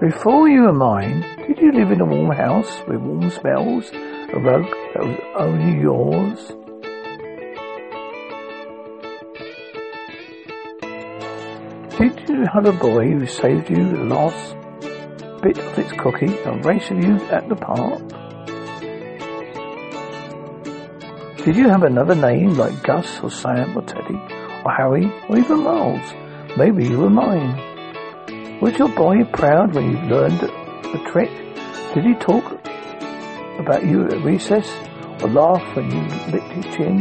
Before you were mine, did you live in a warm house with warm smells, a rug that was only yours? Did you have a boy who saved you the last bit of its cookie and raced you at the park? Did you have another name like Gus or Sam or Teddy or Harry or even Miles? Maybe you were mine. Was your boy proud when you learned the trick? Did he talk about you at recess or laugh when you licked his chin?